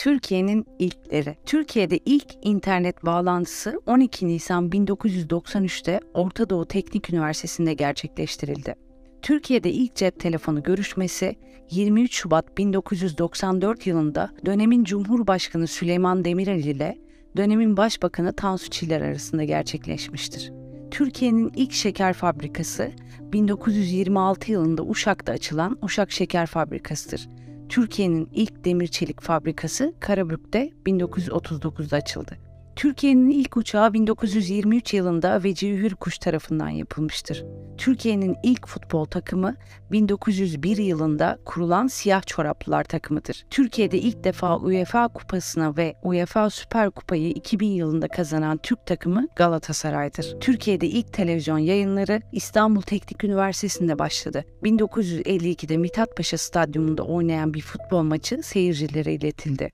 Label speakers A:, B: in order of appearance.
A: Türkiye'nin ilkleri. Türkiye'de ilk internet bağlantısı 12 Nisan 1993'te Orta Doğu Teknik Üniversitesi'nde gerçekleştirildi. Türkiye'de ilk cep telefonu görüşmesi 23 Şubat 1994 yılında dönemin Cumhurbaşkanı Süleyman Demirel ile dönemin Başbakanı Tansu Çiller arasında gerçekleşmiştir. Türkiye'nin ilk şeker fabrikası 1926 yılında Uşak'ta açılan Uşak Şeker Fabrikası'dır. Türkiye'nin ilk demir çelik fabrikası Karabük'te 1939'da açıldı. Türkiye'nin ilk uçağı 1923 yılında Vecihi Hürkuş tarafından yapılmıştır. Türkiye'nin ilk futbol takımı 1901 yılında kurulan Siyah Çoraplılar takımıdır. Türkiye'de ilk defa UEFA Kupası'na ve UEFA Süper Kupayı 2000 yılında kazanan Türk takımı Galatasaray'dır. Türkiye'de ilk televizyon yayınları İstanbul Teknik Üniversitesi'nde başladı. 1952'de Mithat Paşa Stadyumunda oynayan bir futbol maçı seyircilere iletildi.